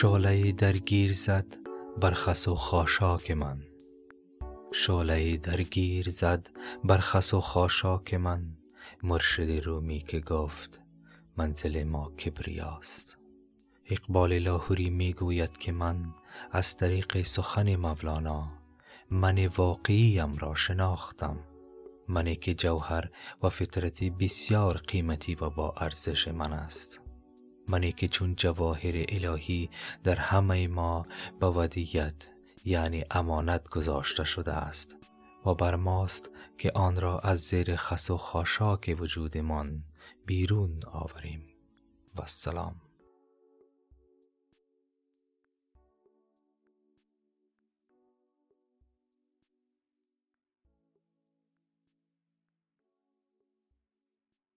شعله درگیر زد بر خس و خاشاک من. شعله درگیر زد بر خس و خاشاک من. مرشد رومی که گفت منزل ما کبریاست. اقبال لاهوری می گوید که من از طریق سخن مولانا من واقعیم را شناختم. منی که جوهر و فطرتی بسیار قیمتی و با ارزش من است. منی که چون جواهر الهی در همه ما به ودیت یعنی امانت گذاشته شده است و بر ماست که آن را از زیر خس و خاشاک وجودمان بیرون آوریم. و السلام